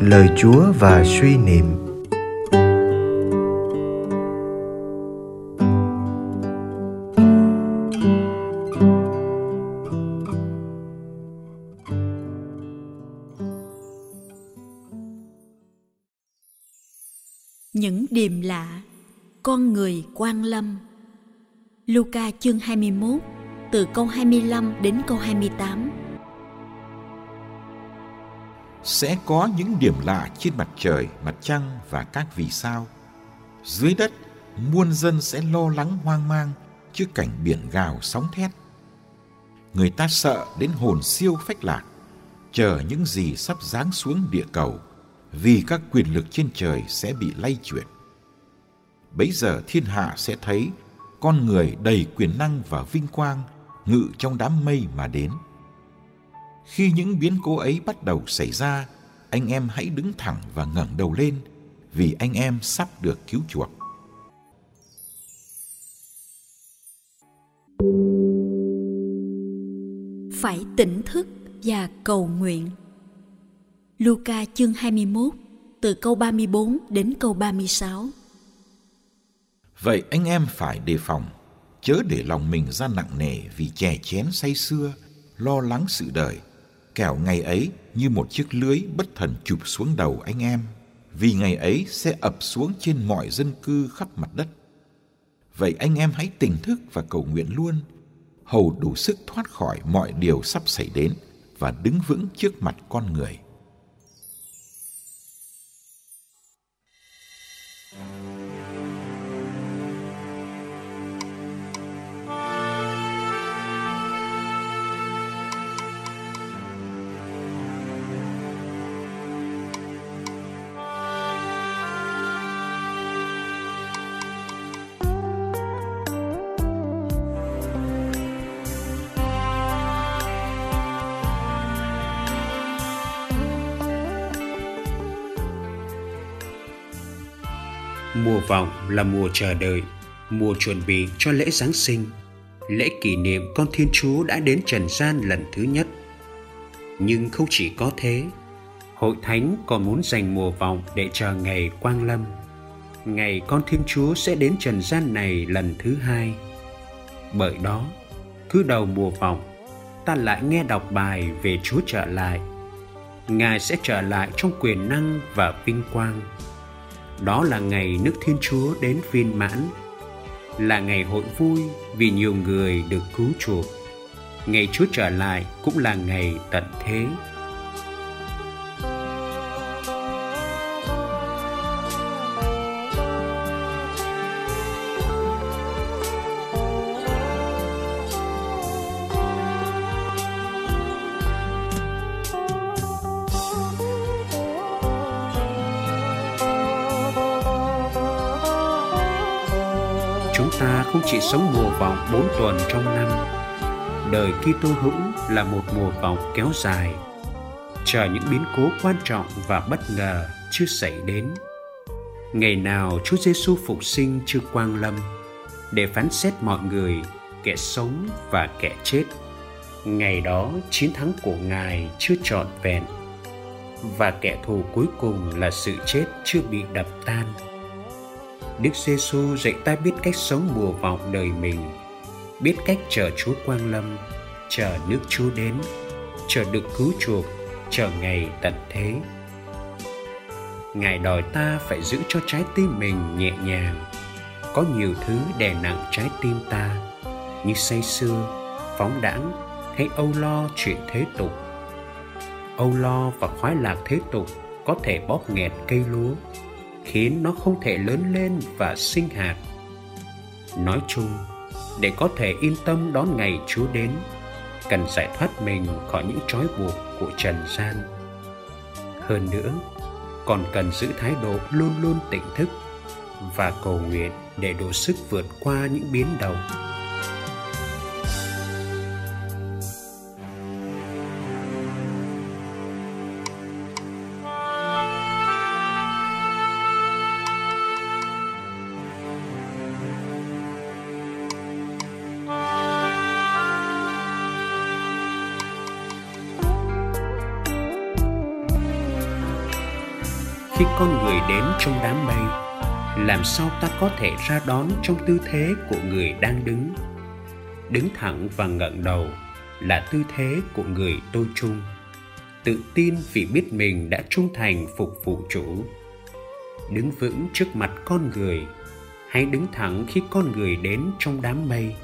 Lời Chúa và suy niệm. Những điềm lạ, Con người quan lâm Luca chương 21 từ câu 25 đến câu 28 sẽ có những điểm lạ trên mặt trời, mặt trăng và các vì sao. Dưới đất, muôn dân sẽ lo lắng hoang mang trước cảnh biển gào sóng thét. Người ta sợ đến hồn siêu phách lạc, chờ những gì sắp giáng xuống địa cầu vì các quyền lực trên trời sẽ bị lay chuyển. Bấy giờ thiên hạ sẽ thấy con người đầy quyền năng và vinh quang ngự trong đám mây mà đến. Khi những biến cố ấy bắt đầu xảy ra, anh em hãy đứng thẳng và ngẩng đầu lên vì anh em sắp được cứu chuộc. Phải tỉnh thức và cầu nguyện. Luca chương 21 từ câu 34 đến câu 36. Vậy anh em phải đề phòng, chớ để lòng mình ra nặng nề vì chè chén say xưa, lo lắng sự đời – kẻo ngày ấy như một chiếc lưới bất thần chụp xuống đầu anh em, vì ngày ấy sẽ ập xuống trên mọi dân cư khắp mặt đất. Vậy anh em hãy tỉnh thức và cầu nguyện luôn, hầu đủ sức thoát khỏi mọi điều sắp xảy đến và đứng vững trước mặt con người. Mùa vọng là mùa chờ đợi, mùa chuẩn bị cho lễ Giáng sinh, lễ kỷ niệm con Thiên Chúa đã đến trần gian lần thứ nhất. Nhưng không chỉ có thế, Hội Thánh còn muốn dành mùa vọng để chờ ngày Quang Lâm. Ngày con Thiên Chúa sẽ đến trần gian này lần thứ hai. Bởi đó, cứ đầu mùa vọng, ta lại nghe đọc bài về Chúa trở lại. Ngài sẽ trở lại trong quyền năng và vinh quang đó là ngày nước Thiên Chúa đến viên mãn, là ngày hội vui vì nhiều người được cứu chuộc. Ngày Chúa trở lại cũng là ngày tận thế sống mùa vọng bốn tuần trong năm đời Kitô hữu là một mùa vọng kéo dài chờ những biến cố quan trọng và bất ngờ chưa xảy đến ngày nào Chúa Giêsu phục sinh chưa quang lâm để phán xét mọi người, kẻ sống và kẻ chết. Ngày đó chiến thắng của Ngài chưa trọn vẹn và kẻ thù cuối cùng là sự chết chưa bị đập tan. Đức Giêsu dạy ta biết cách sống mùa vọng đời mình, biết cách chờ Chúa quang lâm, chờ nước Chúa đến, chờ được cứu chuộc, chờ ngày tận thế. Ngài đòi ta phải giữ cho trái tim mình nhẹ nhàng. Có nhiều thứ đè nặng trái tim ta, như say sưa, phóng đãng hay âu lo chuyện thế tục. Âu lo và khoái lạc thế tục có thể bóp nghẹt cây lúa, khiến nó không thể lớn lên và sinh hạt. Nói chung, để có thể yên tâm đón ngày Chúa đến, cần giải thoát mình khỏi những trói buộc của trần gian. Hơn nữa, còn cần giữ thái độ luôn luôn tỉnh thức và cầu nguyện để đủ sức vượt qua những biến động khi con người đến trong đám mây làm sao ta có thể ra đón trong tư thế của người đang đứng? Đứng thẳng và ngẩng đầu là tư thế của người tôi trung, tự tin vì biết mình đã trung thành phục vụ chủ. Đứng vững trước mặt con người hay đứng thẳng khi con người đến trong đám mây.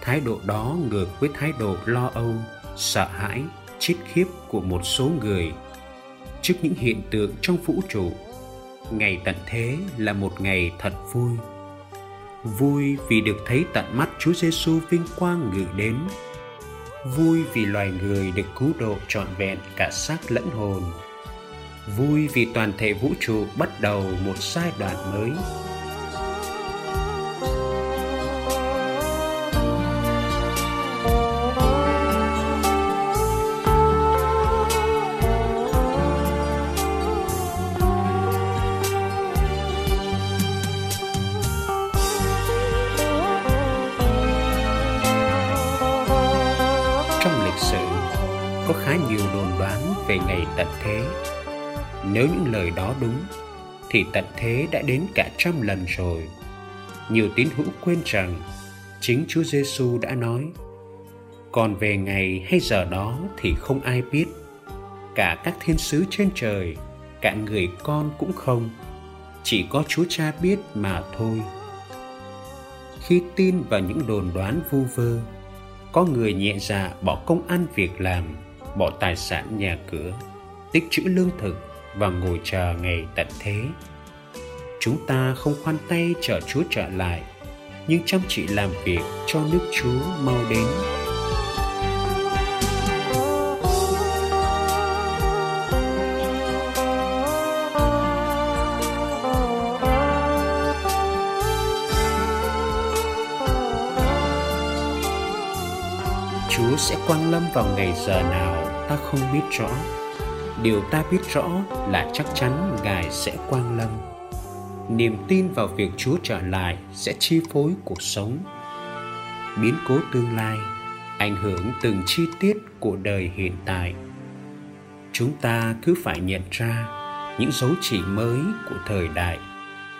Thái độ đó ngược với thái độ lo âu sợ hãi chết khiếp của một số người trước những hiện tượng trong vũ trụ. Ngày tận thế là một ngày thật vui. Vui vì được thấy tận mắt Chúa Giêsu vinh quang ngự đến. Vui vì loài người được cứu độ trọn vẹn cả xác lẫn hồn. Vui vì toàn thể vũ trụ bắt đầu một giai đoạn mới. Có khá nhiều đồn đoán về ngày tận thế. Nếu những lời đó đúng, thì tận thế đã đến cả trăm lần rồi. Nhiều tín hữu quên rằng chính Chúa Giêsu đã nói còn về ngày hay giờ đó thì không ai biết cả các thiên sứ trên trời cả người con cũng không chỉ có chúa cha biết mà thôi khi tin vào những đồn đoán vu vơ có người nhẹ dạ bỏ công ăn việc làm, bỏ tài sản nhà cửa, tích trữ lương thực và ngồi chờ ngày tận thế. Chúng ta không khoan tay chờ chúa trở lại, nhưng chăm chỉ làm việc cho nước chúa mau đến. Chúa sẽ quang lâm vào ngày giờ nào ta không biết rõ. Điều ta biết rõ là chắc chắn Ngài sẽ quang lâm. Niềm tin vào việc Chúa trở lại sẽ chi phối cuộc sống. Biến cố tương lai ảnh hưởng từng chi tiết của đời hiện tại. Chúng ta cứ phải nhận ra những dấu chỉ mới của thời đại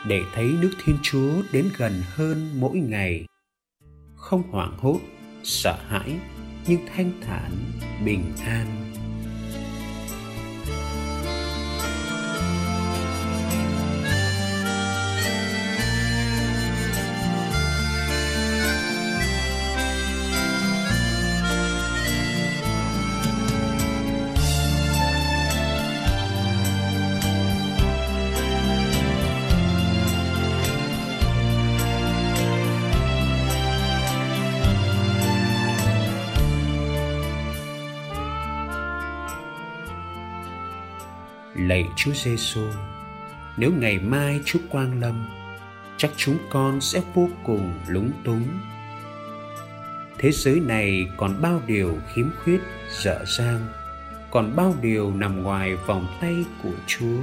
để thấy nước Thiên Chúa đến gần hơn mỗi ngày. Không hoảng hốt, sợ hãi nhưng thanh thản bình an. Lạy Chúa Giêsu, nếu ngày mai Chúa quang lâm, chắc chúng con sẽ vô cùng lúng túng. Thế giới này còn bao điều khiếm khuyết, dở dang, còn bao điều nằm ngoài vòng tay của Chúa.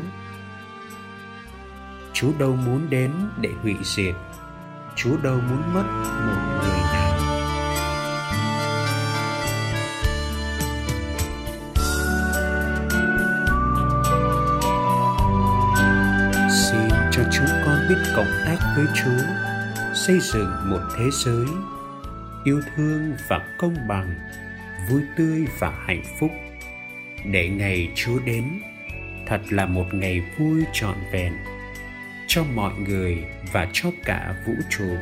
Chúa đâu muốn đến để hủy diệt. Chúa đâu muốn mất một người tác với Chúa, xây dựng một thế giới yêu thương và công bằng, vui tươi và hạnh phúc. Để ngày Chúa đến thật là một ngày vui trọn vẹn cho mọi người và cho cả vũ trụ.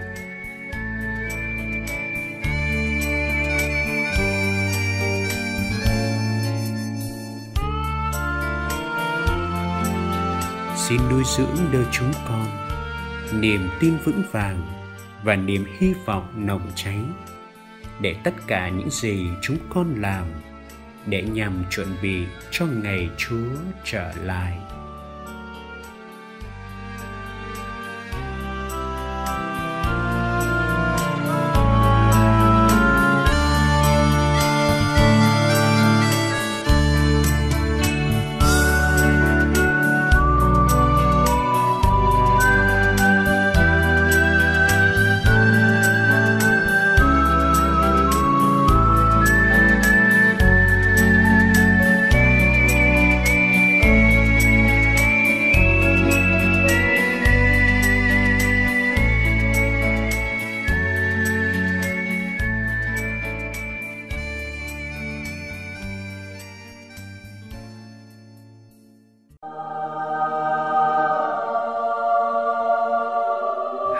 Xin nuôi dưỡng đời chúng con niềm tin vững vàng và niềm hy vọng nồng cháy để tất cả những gì chúng con làm để nhằm chuẩn bị cho ngày Chúa trở lại.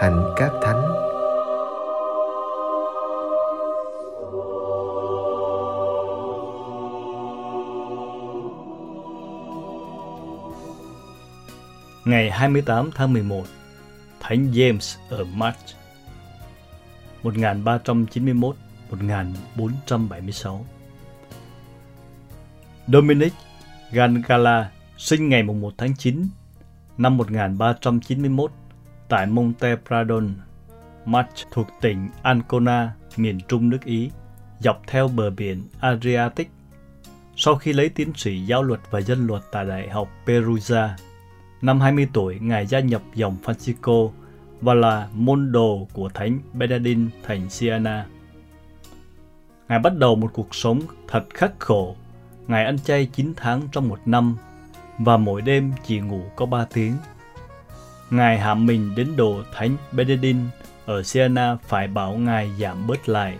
Hạnh các thánh. Ngày 28 tháng 11, Thánh James ở March 1391-1476 Dominic Gangala sinh ngày 1 tháng 9 năm 1391 tại Monte Pradon, March thuộc tỉnh Ancona, miền trung nước Ý, dọc theo bờ biển Adriatic. Sau khi lấy tiến sĩ giáo luật và dân luật tại Đại học Perugia, năm 20 tuổi, Ngài gia nhập dòng Francisco và là môn đồ của Thánh Benedict thành Siena. Ngài bắt đầu một cuộc sống thật khắc khổ. Ngài ăn chay 9 tháng trong một năm và mỗi đêm chỉ ngủ có 3 tiếng. Ngài hạ mình đến độ Thánh Benedict ở Siena phải bảo Ngài giảm bớt lại.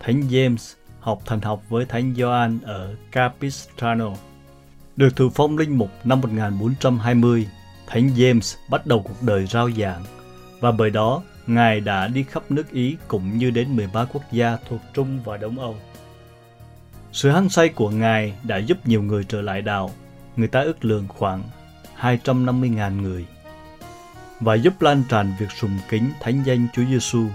Thánh James học thần học với Thánh Gioan ở Capistrano. Được thụ phong linh mục năm 1420, Thánh James bắt đầu cuộc đời rao giảng và bởi đó Ngài đã đi khắp nước Ý cũng như đến 13 quốc gia thuộc Trung và Đông Âu. Sự hăng say của Ngài đã giúp nhiều người trở lại đạo, người ta ước lượng khoảng 250.000 người và giúp lan tràn việc sùng kính thánh danh Chúa Giêsu.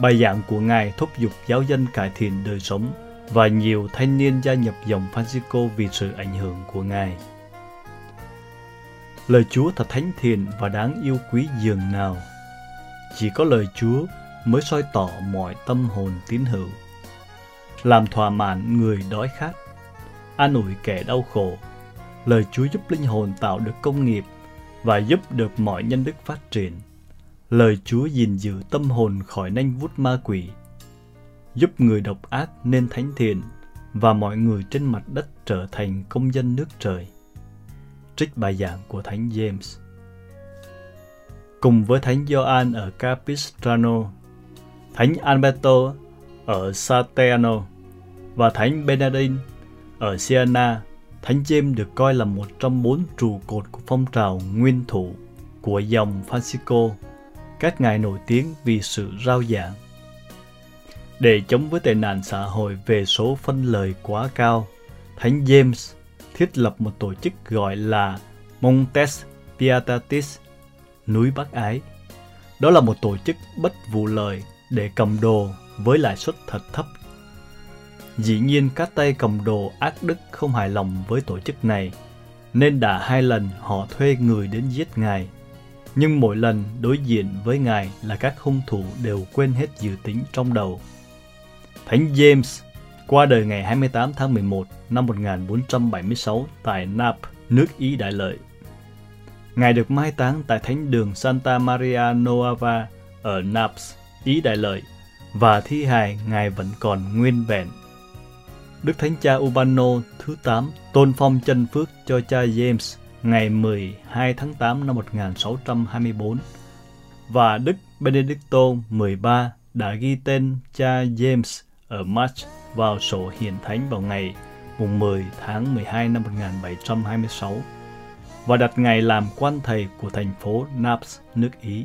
Bài giảng của Ngài thúc giục giáo dân cải thiện đời sống và nhiều thanh niên gia nhập dòng Francisco vì sự ảnh hưởng của Ngài. Lời Chúa thật thánh thiện và đáng yêu quý dường nào. Chỉ có lời Chúa mới soi tỏ mọi tâm hồn tín hữu. Làm thỏa mãn người đói khát, an ủi kẻ đau khổ. Lời Chúa giúp linh hồn tạo được công nghiệp và giúp được mọi nhân đức phát triển. Lời Chúa gìn giữ tâm hồn khỏi nanh vút ma quỷ, giúp người độc ác nên thánh thiện và mọi người trên mặt đất trở thành công dân nước trời. Trích bài giảng của Thánh James Cùng với Thánh Gioan ở Capistrano, Thánh Alberto ở Sateano và Thánh Benedict ở Siena Thánh James được coi là một trong bốn trụ cột của phong trào nguyên thủ của dòng Francisco. Các ngài nổi tiếng vì sự rao giảng. Để chống với tệ nạn xã hội về số phân lời quá cao, Thánh James thiết lập một tổ chức gọi là Montes Pietatis, núi bác Ái. Đó là một tổ chức bất vụ lợi để cầm đồ với lãi suất thật thấp Dĩ nhiên các tay cầm đồ ác đức không hài lòng với tổ chức này, nên đã hai lần họ thuê người đến giết ngài. Nhưng mỗi lần đối diện với ngài là các hung thủ đều quên hết dự tính trong đầu. Thánh James qua đời ngày 28 tháng 11 năm 1476 tại Nap, nước Ý Đại Lợi. Ngài được mai táng tại thánh đường Santa Maria Nuova ở Naples, Ý Đại Lợi và thi hài Ngài vẫn còn nguyên vẹn. Đức Thánh Cha Urbano thứ 8 tôn phong chân phước cho cha James ngày 12 tháng 8 năm 1624 và Đức Benedicto 13 đã ghi tên cha James ở March vào sổ hiền thánh vào ngày mùng 10 tháng 12 năm 1726 và đặt ngày làm quan thầy của thành phố Naples, nước Ý.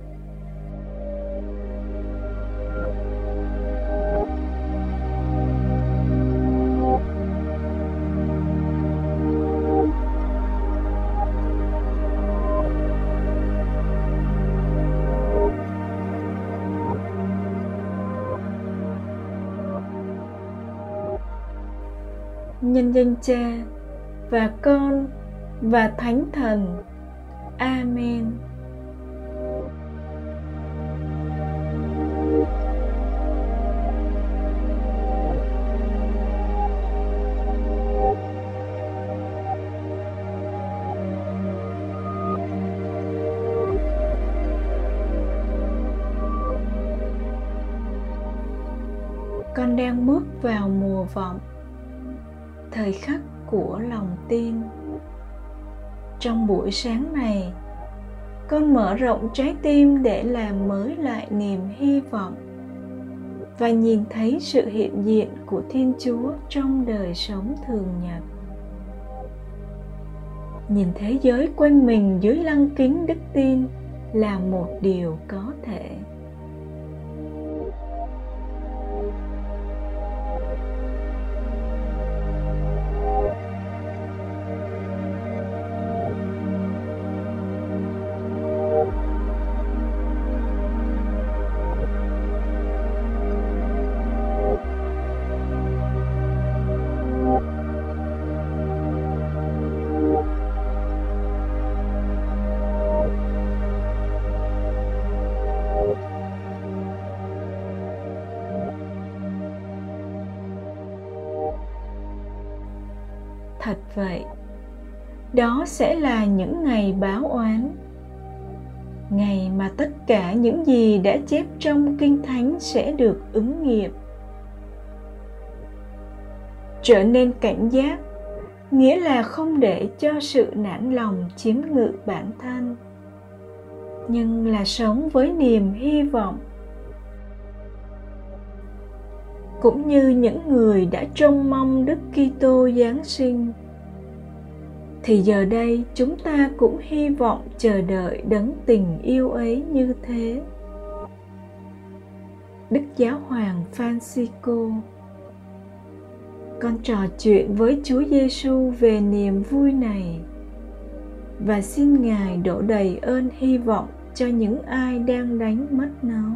Nhân danh cha và con và thánh thần. Amen. Con đang bước vào mùa vọng thời khắc của lòng tin. Trong buổi sáng này, con mở rộng trái tim để làm mới lại niềm hy vọng và nhìn thấy sự hiện diện của thiên chúa trong đời sống thường nhật. Nhìn thế giới quanh mình dưới lăng kính đức tin là một điều có thể. Vậy. Đó sẽ là những ngày báo oán. Ngày mà tất cả những gì đã chép trong kinh thánh sẽ được ứng nghiệm. Trở nên cảnh giác, nghĩa là không để cho sự nản lòng chiếm ngự bản thân, nhưng là sống với niềm hy vọng. Cũng như những người đã trông mong Đức Kitô Giáng sinh thì giờ đây chúng ta cũng hy vọng chờ đợi đấng tình yêu ấy như thế. Đức Giáo hoàng Francisco, con trò chuyện với Chúa Giêsu về niềm vui này và xin Ngài đổ đầy ơn hy vọng cho những ai đang đánh mất nó.